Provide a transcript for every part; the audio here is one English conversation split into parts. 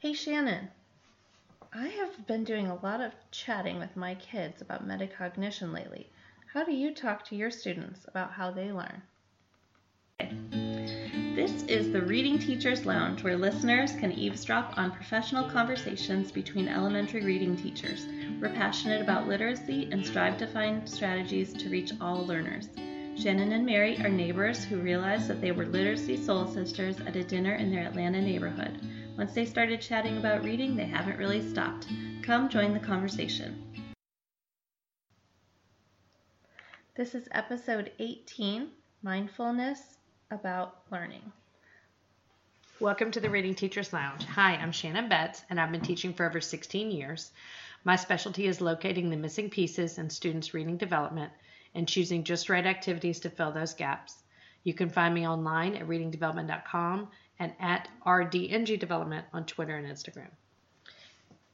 Hey Shannon, I have been doing a lot of chatting with my kids about metacognition lately. How do you talk to your students about how they learn? This is the Reading Teachers Lounge, where listeners can eavesdrop on professional conversations between elementary reading teachers. We're passionate about literacy and strive to find strategies to reach all learners. Shannon and Mary are neighbors who realized that they were literacy soul sisters at a dinner in their Atlanta neighborhood. Once they started chatting about reading, they haven't really stopped. Come join the conversation. This is episode 18 Mindfulness about Learning. Welcome to the Reading Teachers Lounge. Hi, I'm Shannon Betts, and I've been teaching for over 16 years. My specialty is locating the missing pieces in students' reading development and choosing just right activities to fill those gaps. You can find me online at readingdevelopment.com and at RDNG Development on Twitter and Instagram.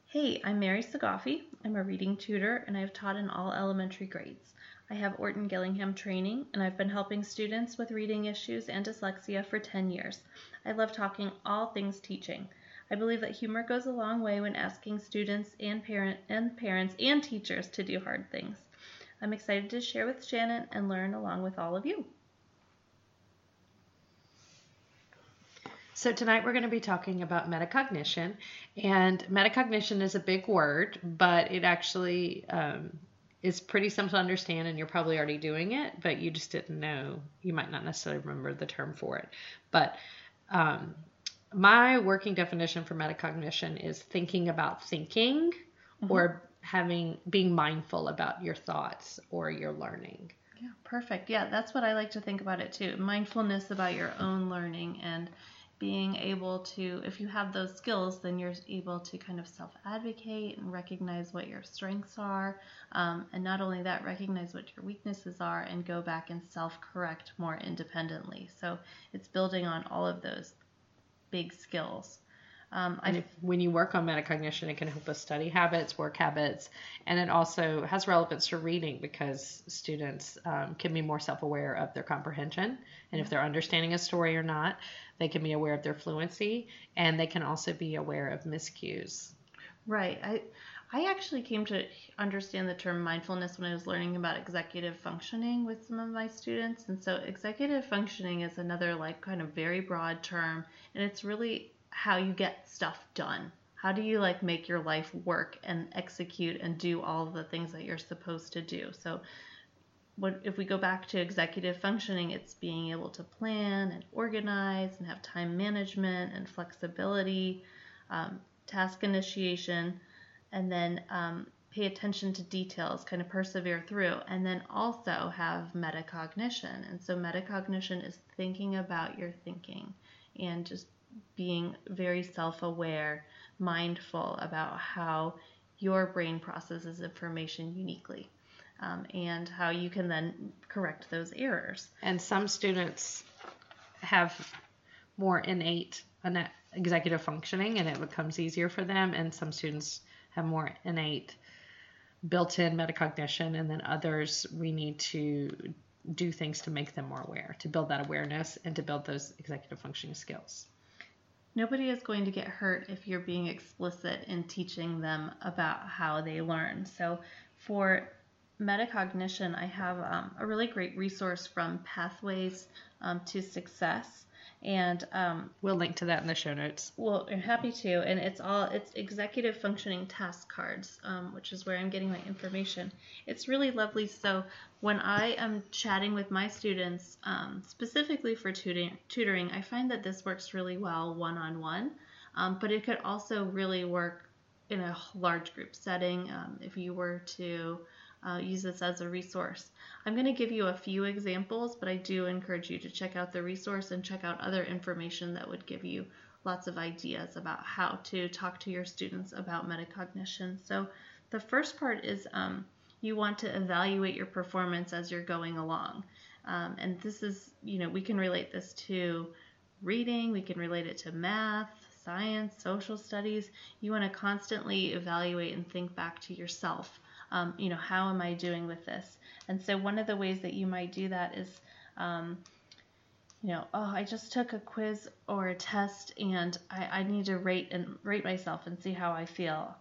Hey, I'm Mary Sagaffi. I'm a reading tutor and I've taught in all elementary grades. I have Orton Gillingham training and I've been helping students with reading issues and dyslexia for 10 years. I love talking all things teaching. I believe that humor goes a long way when asking students and parent and parents and teachers to do hard things. I'm excited to share with Shannon and learn along with all of you. So, tonight we're going to be talking about metacognition. And metacognition is a big word, but it actually um, is pretty simple to understand, and you're probably already doing it, but you just didn't know. You might not necessarily remember the term for it. But um, my working definition for metacognition is thinking about thinking mm-hmm. or having being mindful about your thoughts or your learning. Yeah, perfect. Yeah, that's what I like to think about it too. Mindfulness about your own learning and being able to, if you have those skills, then you're able to kind of self advocate and recognize what your strengths are. Um, and not only that, recognize what your weaknesses are and go back and self correct more independently. So it's building on all of those big skills. Um, and if, when you work on metacognition, it can help us study habits, work habits, and it also has relevance to reading because students um, can be more self aware of their comprehension and if they're understanding a story or not. They can be aware of their fluency and they can also be aware of miscues. Right. I, I actually came to understand the term mindfulness when I was learning about executive functioning with some of my students. And so, executive functioning is another, like, kind of very broad term, and it's really how you get stuff done. How do you like make your life work and execute and do all the things that you're supposed to do? So what if we go back to executive functioning, it's being able to plan and organize and have time management and flexibility, um, task initiation, and then um, pay attention to details, kind of persevere through, and then also have metacognition. And so metacognition is thinking about your thinking and just being very self aware, mindful about how your brain processes information uniquely. Um, and how you can then correct those errors. And some students have more innate executive functioning and it becomes easier for them, and some students have more innate built in metacognition, and then others we need to do things to make them more aware, to build that awareness and to build those executive functioning skills. Nobody is going to get hurt if you're being explicit in teaching them about how they learn. So, for metacognition, I have um, a really great resource from Pathways um, to Success and um, we'll link to that in the show notes. Well, I'm happy to, and it's all it's executive functioning task cards, um, which is where I'm getting my information. It's really lovely. So when I am chatting with my students, um, specifically for tutoring, tutoring, I find that this works really well one-on-one, um, but it could also really work in a large group setting um, if you were to uh, use this as a resource. I'm going to give you a few examples, but I do encourage you to check out the resource and check out other information that would give you lots of ideas about how to talk to your students about metacognition. So the first part is um, you want to evaluate your performance as you're going along. Um, and this is, you know, we can relate this to reading, we can relate it to math, science, social studies. You want to constantly evaluate and think back to yourself um, you know, how am I doing with this? And so one of the ways that you might do that is um, you know, oh, I just took a quiz or a test and I, I need to rate and rate myself and see how I feel.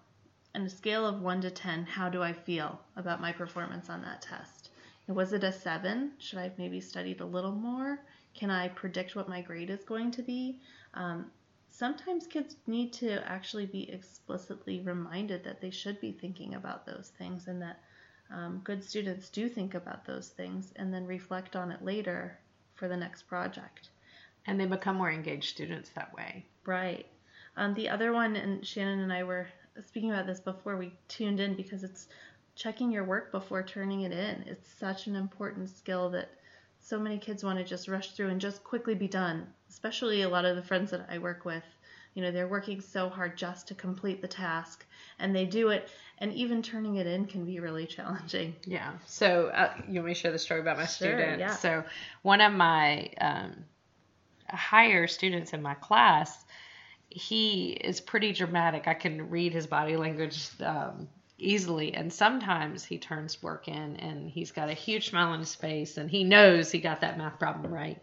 On a scale of one to ten, how do I feel about my performance on that test? Was it a seven? Should I have maybe studied a little more? Can I predict what my grade is going to be? Um, sometimes kids need to actually be explicitly reminded that they should be thinking about those things and that um, good students do think about those things and then reflect on it later for the next project. And they become more engaged students that way. Right. Um, the other one, and Shannon and I were speaking about this before we tuned in because it's checking your work before turning it in. It's such an important skill that so many kids want to just rush through and just quickly be done, especially a lot of the friends that I work with. You know, they're working so hard just to complete the task and they do it, and even turning it in can be really challenging. Yeah. So, uh, you want me to share the story about my Sure, student? yeah. So, one of my um, higher students in my class, he is pretty dramatic. I can read his body language um, easily, and sometimes he turns work in and he's got a huge smile on his face and he knows he got that math problem right.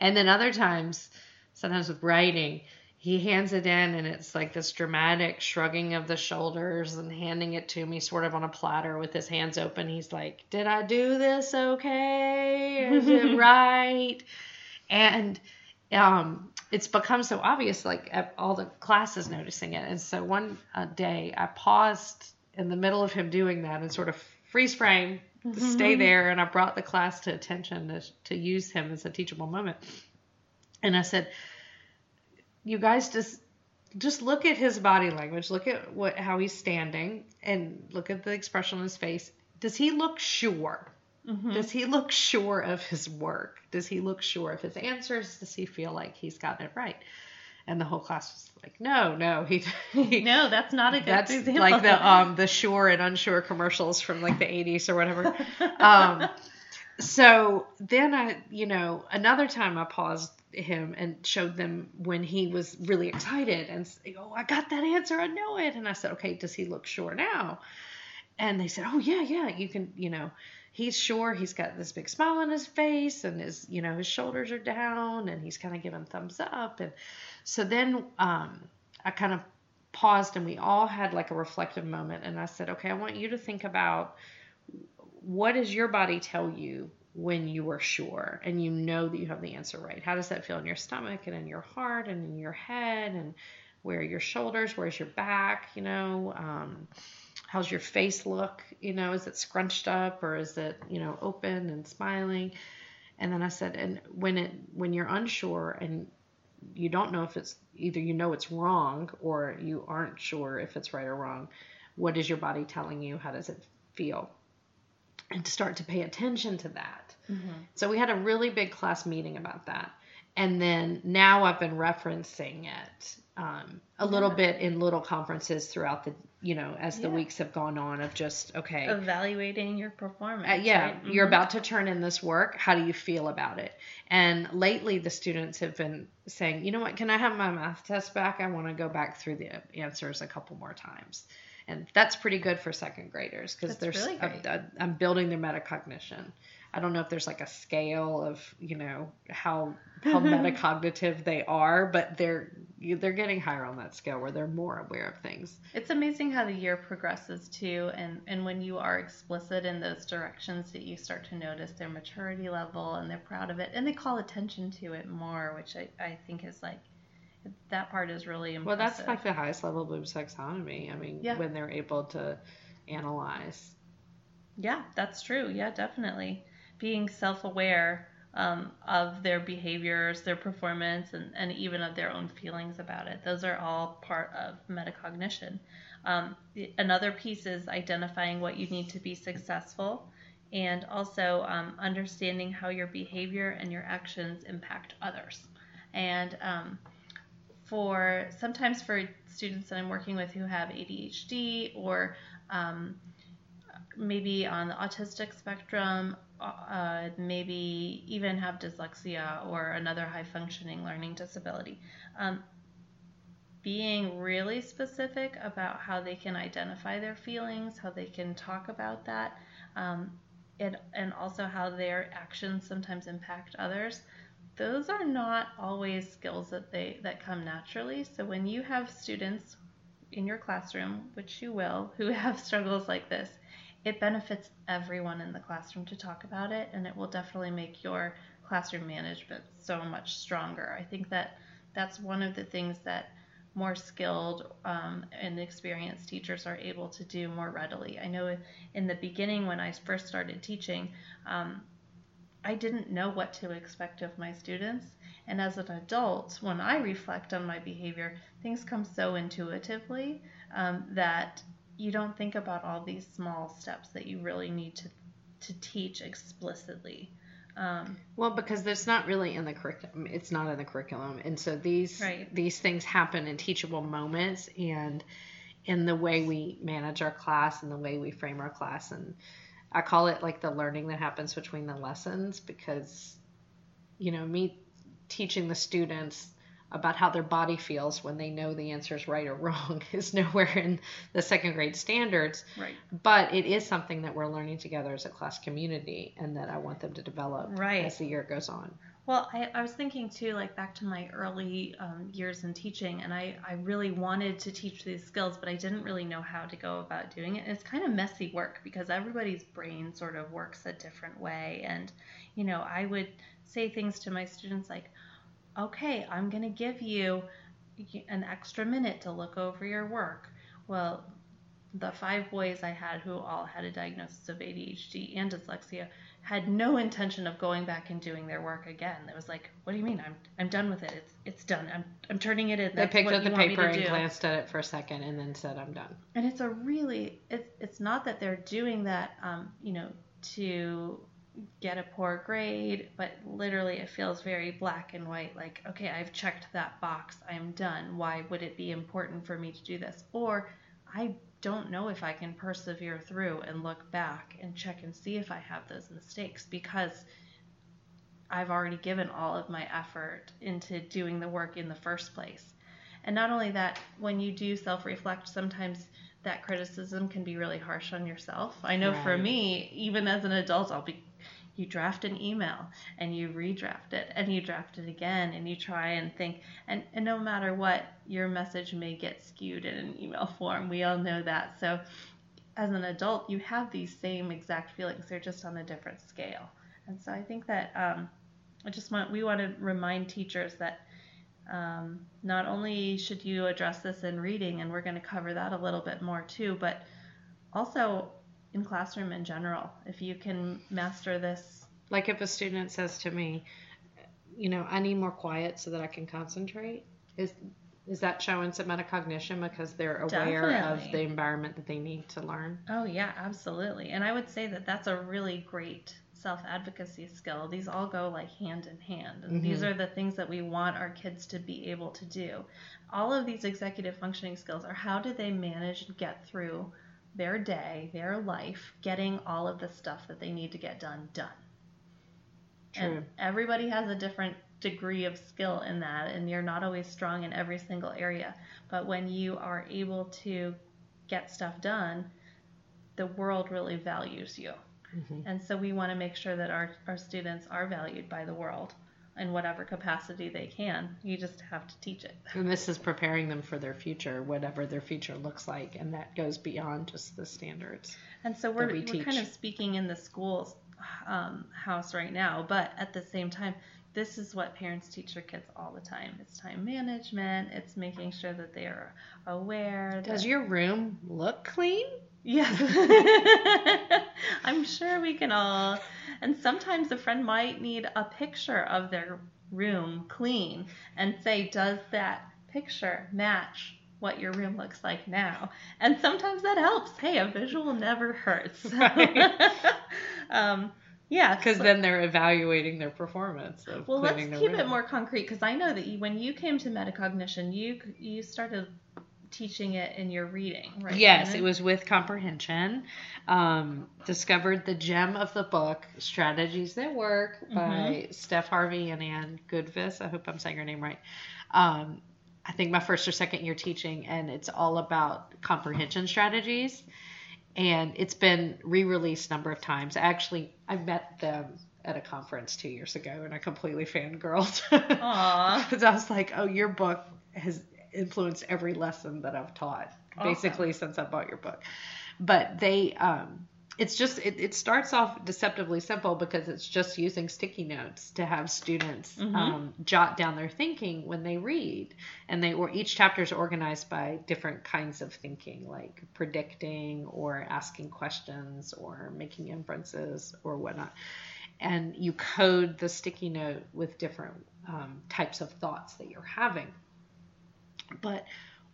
And then other times, sometimes with writing, he hands it in and it's like this dramatic shrugging of the shoulders and handing it to me sort of on a platter with his hands open. He's like, Did I do this okay? Is it right? And um, it's become so obvious, like all the classes noticing it. And so one uh, day I paused in the middle of him doing that and sort of freeze frame, stay mm-hmm. there. And I brought the class to attention to, to use him as a teachable moment. And I said, you guys just just look at his body language. Look at what how he's standing and look at the expression on his face. Does he look sure? Mm-hmm. Does he look sure of his work? Does he look sure of his answers? Does he feel like he's gotten it right and the whole class was like no no he, he No, that's not a good that's example. like the um the sure and unsure commercials from like the 80s or whatever. Um so then i you know another time i paused him and showed them when he was really excited and oh i got that answer i know it. And i said okay does he look sure now? And they said oh yeah yeah you can you know he's sure he's got this big smile on his face and his you know his shoulders are down and he's kind of giving thumbs up and so then um i kind of paused and we all had like a reflective moment and i said okay i want you to think about what does your body tell you when you are sure and you know that you have the answer right? How does that feel in your stomach and in your heart and in your head and where your shoulders? Where's your back? You know, um, how's your face look? You know, is it scrunched up or is it you know open and smiling? And then I said, and when it when you're unsure and you don't know if it's either you know it's wrong or you aren't sure if it's right or wrong, what is your body telling you? How does it feel? and to start to pay attention to that. So we had a really big class meeting about that. And then now I've been referencing it um, a little Yeah. bit in little conferences throughout the, you know, as the Yeah. weeks have gone on of just, okay, evaluating your performance. uh, yeah, right? you're Mhm. about to turn in this work. How do you feel about it? And lately, the students have been saying, you know what, can I have my math test back? I want to go back through the answers a couple more times. And that's pretty good for second graders because there's really. I'm, I'm building their metacognition. I don't know if there's like a scale of you know how how metacognitive they are, but they're they're getting higher on that scale where they're more aware of things. It's amazing how the year progresses too, and and when you are explicit in those directions, that you start to notice their maturity level and they're proud of it, and they call attention to it more, which I, I think is like that part is really impressive. Well, that's like the highest level of Bloom's taxonomy. I mean, Yeah. when they're able to analyze. Yeah, that's true. Yeah, definitely. Being self aware um, of their behaviors, their performance, and, and even of their own feelings about it. Those are all part of metacognition. Um, another piece is identifying what you need to be successful and also um, understanding how your behavior and your actions impact others. And um, for sometimes for students that I'm working with who have ADHD or um, maybe on the autistic spectrum, uh, maybe even have dyslexia or another high functioning learning disability. Um, being really specific about how they can identify their feelings, how they can talk about that, um, and, and also how their actions sometimes impact others. those are not always skills that they that come naturally. So when you have students in your classroom, which you will, who have struggles like this, it benefits everyone in the classroom to talk about it and it will definitely make your classroom management so much stronger. I think that that's one of the things that more skilled um, and experienced teachers are able to do more readily. I know in the beginning when I first started teaching, um, I didn't know what to expect of my students. And as an adult, when I reflect on my behavior, things come so intuitively um, that you don't think about all these small steps that you really need to, to teach explicitly. Um, well, because it's not really in the curriculum. It's not in the curriculum, and so these right. these things happen in teachable moments, and in the way we manage our class and the way we frame our class. And I call it like the learning that happens between the lessons, because you know me teaching the students about how their body feels when they know the answer is right or wrong is nowhere in the second grade standards. Right. But it is something that we're learning together as a class community and that I want them to develop right. as the year goes on. Well, I, I was thinking too, like back to my early um, years in teaching, and I, I really wanted to teach these skills, but I didn't really know how to go about doing it. And it's kind of messy work because everybody's brain sort of works a different way. And, you know, I would say things to my students like, okay, I'm going to give you an extra minute to look over your work. Well, the five boys I had who all had a diagnosis of ADHD and dyslexia had no intention of going back and doing their work again. It was like, what do you mean? I'm I'm done with it. It's it's done. I'm I'm turning it in. That's they picked up the paper and glanced at it for a second and then said, I'm done. And it's a really it's it's not that they're doing that um, you know, to get a poor grade, but literally it feels very black and white like, okay, I've checked that box, I'm done. Why would it be important for me to do this? Or I don't know if I can persevere through and look back and check and see if I have those mistakes because I've already given all of my effort into doing the work in the first place. And not only that, when you do self reflect, sometimes that criticism can be really harsh on yourself. I know right. for me, even as an adult, I'll be you draft an email and you redraft it and you draft it again and you try and think and, and no matter what your message may get skewed in an email form. We all know that. So as an adult you have these same exact feelings. They're just on a different scale. And so i think that um, i just want we want to remind teachers that um, not only should you address this in reading and we're going to cover that a little bit more too but also in classroom in general. If you can master this. Like if a student says to me, you know, I need more quiet so that I can concentrate, is is that showing some metacognition because they're aware Definitely. of the environment that they need to learn? Oh yeah, absolutely. And I would say that that's a really great self advocacy skill. These all go like hand in hand. And mm-hmm. these are the things that we want our kids to be able to do. All of these executive functioning skills are how do they manage and get through their day, their life, getting all of the stuff that they need to get done done. True. And everybody has a different degree of skill in that, and you're not always strong in every single area. But when you are able to get stuff done, the world really values you. Mm-hmm. And so we want to make sure that our, our students are valued by the world in whatever capacity they can. You just have to teach it. And this is preparing them for their future, whatever their future looks like, and that goes beyond just the standards. And so we're, we are kind of speaking in the schools um, house right now, but at the same time, this is what parents teach their kids all the time. It's time management. It's making sure that they are aware. Does that... your room look clean? Yes. I'm sure we can all. And sometimes a friend might need a picture of their room clean and say, Does that picture match what your room looks like now? And sometimes that helps. Hey, a visual never hurts. Right. um, yeah, because so, then they're evaluating their performance. well, let's keep room. it more concrete because I know that you, when you came to metacognition, you you started teaching it in your reading, right? Yes, Shannon? it was with comprehension. Um, discovered the gem of the book, Strategies That Work by mm-hmm. Steph Harvey and Anne Goudvis. I hope I'm saying her name right. Um, I think my first or second year teaching, and it's all about comprehension strategies. And it's been re-released a number of times. Actually, I met them at a conference two years ago, and I completely fangirled. Because I was like, oh, your book has influenced every lesson that I've taught, basically, since I bought your book. But they, um, it's just, it, it starts off deceptively simple because it's just using sticky notes to have students um, jot down their thinking when they read. And they, or each chapter is organized by different kinds of thinking, like predicting or asking questions or making inferences or whatnot and you code the sticky note with different um, types of thoughts that you're having. But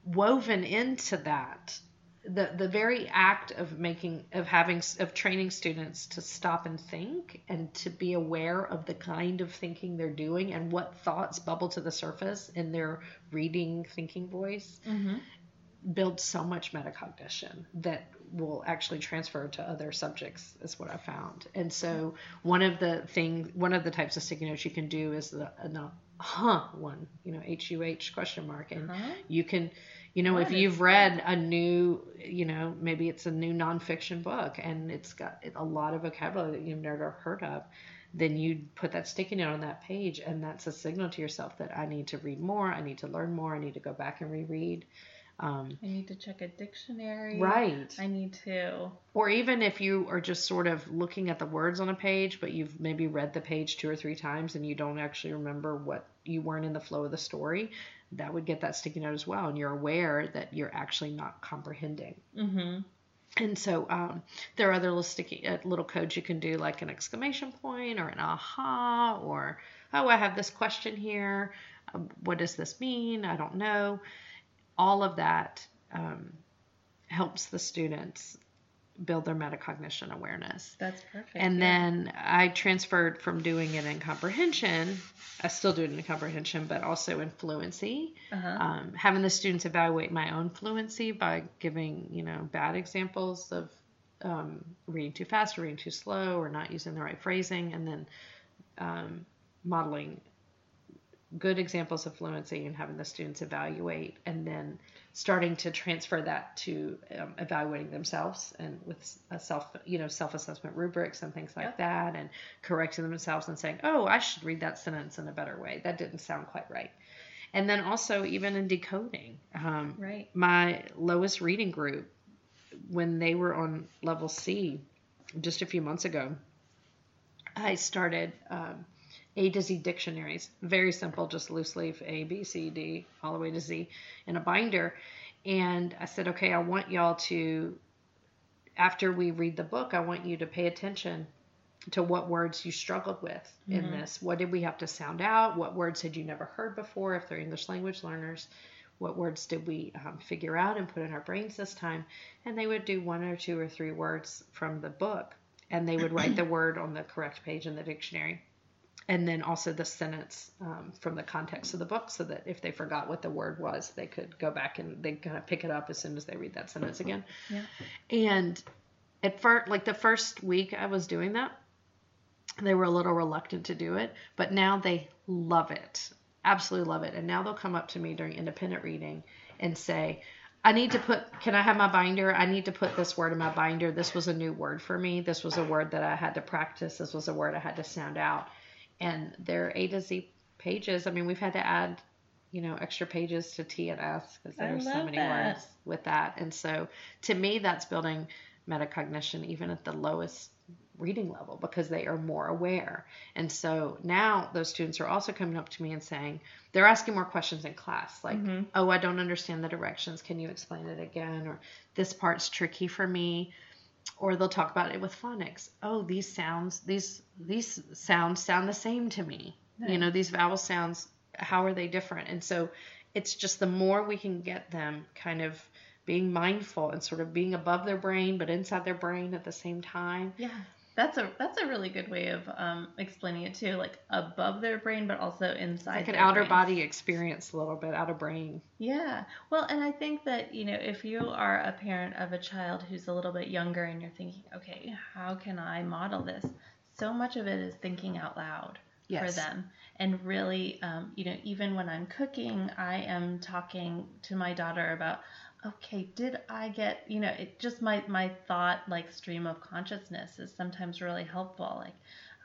woven into that, the the very act of making of having of training students to stop and think and to be aware of the kind of thinking they're doing and what thoughts bubble to the surface in their reading thinking voice Mm-hmm. builds so much metacognition that will actually transfer to other subjects is what I found. And so one of the things, one of the types of sticky notes you can do is the, the huh one, you know, H U H question mark, and Huh? you can, you know, if you've read a new, you know, maybe it's a new nonfiction book and it's got a lot of vocabulary that you've never heard of. Then you put that sticky note on that page, and that's a signal to yourself that I need to read more, I need to learn more, I need to go back and reread. Um, I need to check a dictionary. right. I need to. Or even if you are just sort of looking at the words on a page, but you've maybe read the page two or three times and you don't actually remember what you weren't in the flow of the story, that would get that sticky note as well. And you're aware that you're actually not comprehending. Mm-hmm. And so um, there are other little sticky uh, little codes you can do, like an exclamation point or an aha, or oh, I have this question here. Um, what does this mean? I don't know. All of that um, helps the students build their metacognition awareness. That's perfect. And yeah. then I transferred from doing it in comprehension. I still do it in comprehension, but also in fluency Uh-huh. um, having the students evaluate my own fluency by giving you know bad examples of um, reading too fast or reading too slow or not using the right phrasing and then um, modeling good examples of fluency and having the students evaluate and then starting to transfer that to um, evaluating themselves and with a self you know self-assessment rubrics and things like Yep. that and correcting themselves and saying oh i should read that sentence in a better way that didn't sound quite right and then also even in decoding um, right. my lowest reading group when they were on level c just a few months ago i started um, a to z dictionaries very simple just loose leaf a b c d all the way to z in a binder and i said okay i want y'all to after we read the book i want you to pay attention to what words you struggled with in Mhm. this. What did we have to sound out? What words had you never heard before if they're English language learners? What words did we um, figure out and put in our brains this time? And they would do one or two or three words from the book and they would write the word on the correct page in the dictionary. And then also the sentence um, from the context of the book so that if they forgot what the word was, they could go back and they kind of pick it up as soon as they read that sentence again. Yeah. And at first, like the first week I was doing that, they were a little reluctant to do it, but now they love it. Absolutely love it. And now they'll come up to me during independent reading and say, I need to put, can I have my binder? I need to put this word in my binder. This was a new word for me. This was a word that I had to practice. This was a word I had to sound out. And their A to Z pages, I mean, we've had to add, you know, extra pages to T and S because there's so many that. words with that. And so to me, that's building metacognition even at the lowest reading level because they are more aware. And so now those students are also coming up to me and saying, they're asking more questions in class, like, Mhm. oh, I don't understand the directions. Can you explain it again? Or this part's tricky for me. Or they'll talk about it with phonics. Oh, these sounds, these these sounds sound the same to me. You know, these vowel sounds, how are they different? And so it's just the more we can get them kind of being mindful and sort of being above their brain but inside their brain at the same time Yeah. That's a that's a really good way of um, explaining it too, like above their brain, but also inside. like an outer brain. body experience a little bit out of brain Yeah. Well, and I think that, you know, if you are a parent of a child who's a little bit younger and you're thinking, okay, how can I model this? So much of it is thinking out loud for them. And really, um, you know, even when I'm cooking, I am talking to my daughter about, okay, did I get, you know, it just my, my thought like stream of consciousness is sometimes really helpful. Like,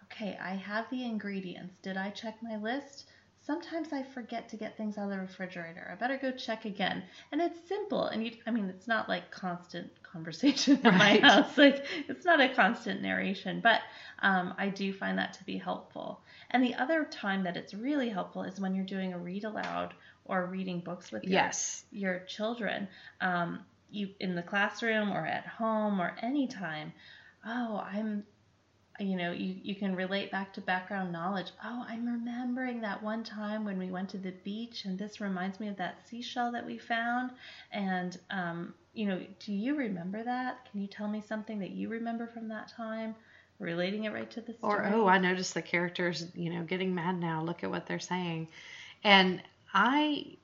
okay, I have the ingredients. Did I check my list? Sometimes I forget to get things out of the refrigerator. I better go check again. And it's simple. And you, I mean, it's not like constant conversation in Right. my house. Like, it's not a constant narration, but um, I do find that to be helpful. And the other time that it's really helpful is when you're doing a read aloud or reading books with your Yes. your children um, you in the classroom or at home or anytime oh i'm you know you, you can relate back to background knowledge oh i'm remembering that one time when we went to the beach and this reminds me of that seashell that we found and um, you know do you remember that can you tell me something that you remember from that time relating it right to the story Or oh, I noticed the characters, you know, getting mad now. Look at what they're saying. And I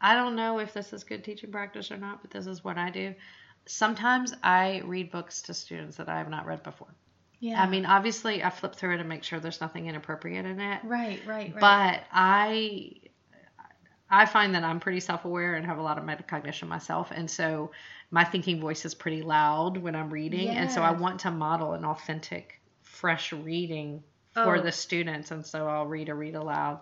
I don't know if this is good teaching practice or not, but this is what I do. Sometimes I read books to students that I have not read before. yeah I mean, obviously I flip through it and make sure there's nothing inappropriate in it. right right right But I I find that I'm pretty self-aware and have a lot of metacognition myself, and so my thinking voice is pretty loud when I'm reading, and so I want to model an authentic, fresh reading for Oh. the students, and so I'll read a read aloud.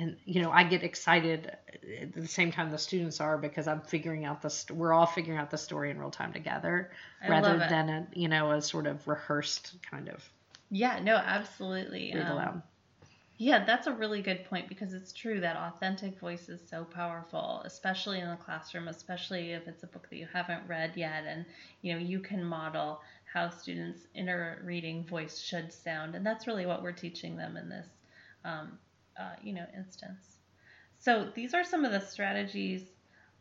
And you know, I get excited at the same time the students are because I'm figuring out the st- we're all figuring out the story in real time together, I rather than a you know a sort of rehearsed kind of yeah no absolutely read Um, aloud. Yeah, that's a really good point because it's true that authentic voice is so powerful, especially in the classroom, especially if it's a book that you haven't read yet and you know, you can model how students' inner reading voice should sound. And that's really what we're teaching them in this um, uh, you know, instance. So these are some of the strategies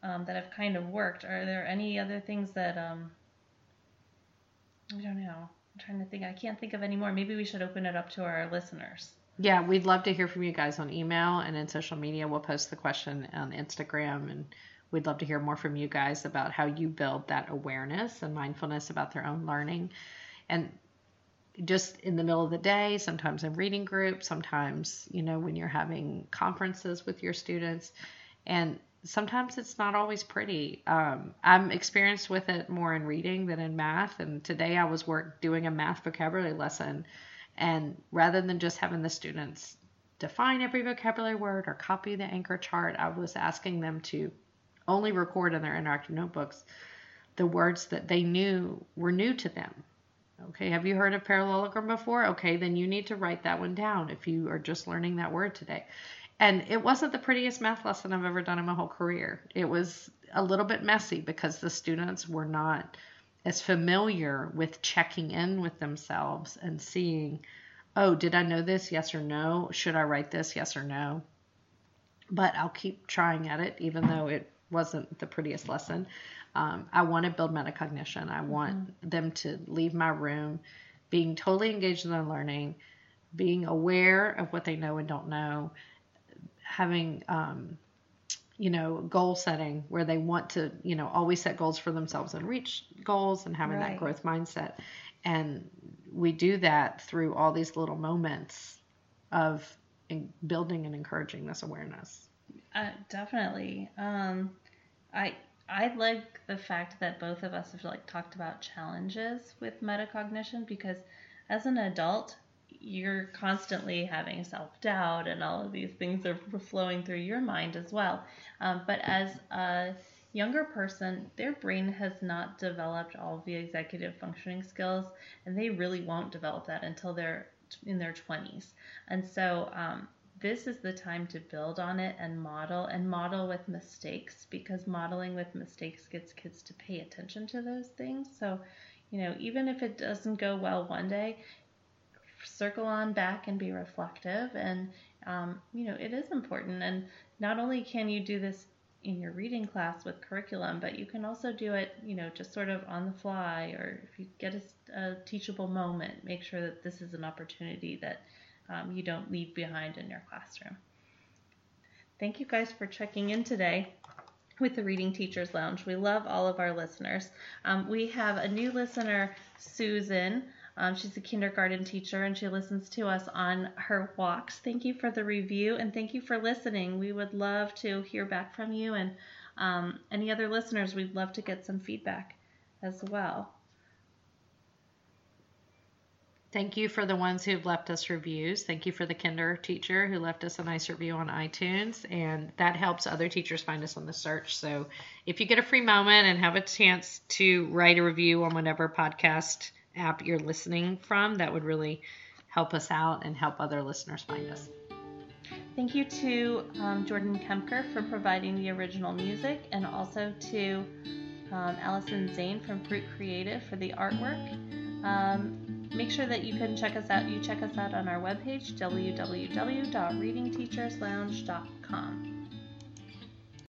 um, that have kind of worked. Are there any other things that um, I don't know. I'm trying to think. I can't think of any more. Maybe we should open it up to our listeners. Yeah, we'd love to hear from you guys on email and in social media. We'll post the question on Instagram, and we'd love to hear more from you guys about how you build that awareness and mindfulness about their own learning. And just in the middle of the day, sometimes in reading groups, sometimes, you know, when you're having conferences with your students. And sometimes it's not always pretty. Um, I'm experienced with it more in reading than in math. And today I was work doing a math vocabulary lesson. And rather than just having the students define every vocabulary word or copy the anchor chart, I was asking them to only record in their interactive notebooks the words that they knew were new to them. Okay, have you heard of parallelogram before? Okay, then you need to write that one down if you are just learning that word today. And it wasn't the prettiest math lesson I've ever done in my whole career. It was a little bit messy because the students were not as familiar with checking in with themselves and seeing, oh, did I know this? Yes or no? Should I write this? Yes or no? But I'll keep trying at it, even though it wasn't the prettiest lesson. Um, I want to build metacognition. I want them to leave my room being totally engaged in their learning, being aware of what they know and don't know, having, um, you know, goal setting where they want to, you know, always set goals for themselves and reach goals and having that growth mindset. And we do that through all these little moments of in building and encouraging this awareness. Uh, definitely. Um, I I like the fact that both of us have like talked about challenges with metacognition because as an adult, you're constantly having self doubt and all of these things are flowing through your mind as well. Um, but as a younger person, their brain has not developed all the executive functioning skills, and they really won't develop that until they're in their 20s. And so, um, this is the time to build on it and model and model with mistakes because modeling with mistakes gets kids to pay attention to those things. So, you know, even if it doesn't go well one day, circle on back and be reflective. And, um, you know, it is important. And not only can you do this in your reading class with curriculum, but you can also do it, you know, just sort of on the fly or if you get a, a teachable moment, make sure that this is an opportunity that um, you don't leave behind in your classroom. Thank you guys for checking in today with the Reading Teachers Lounge. We love all of our listeners. Um, we have a new listener, Susan. Um, she's a kindergarten teacher and she listens to us on her walks. Thank you for the review and thank you for listening. We would love to hear back from you and um, any other listeners, we'd love to get some feedback as well. Thank you for the ones who have left us reviews. Thank you for the kinder teacher who left us a nice review on iTunes, and that helps other teachers find us on the search. So if you get a free moment and have a chance to write a review on whatever podcast app you're listening from, that would really help us out and help other listeners find us. Thank you to um, Jordan Kemker for providing the original music, and also to um, Allison Zane from Fruit Creative for the artwork. Um, make sure that you can check us out. You check us out on our webpage, www.readingteacherslounge.com.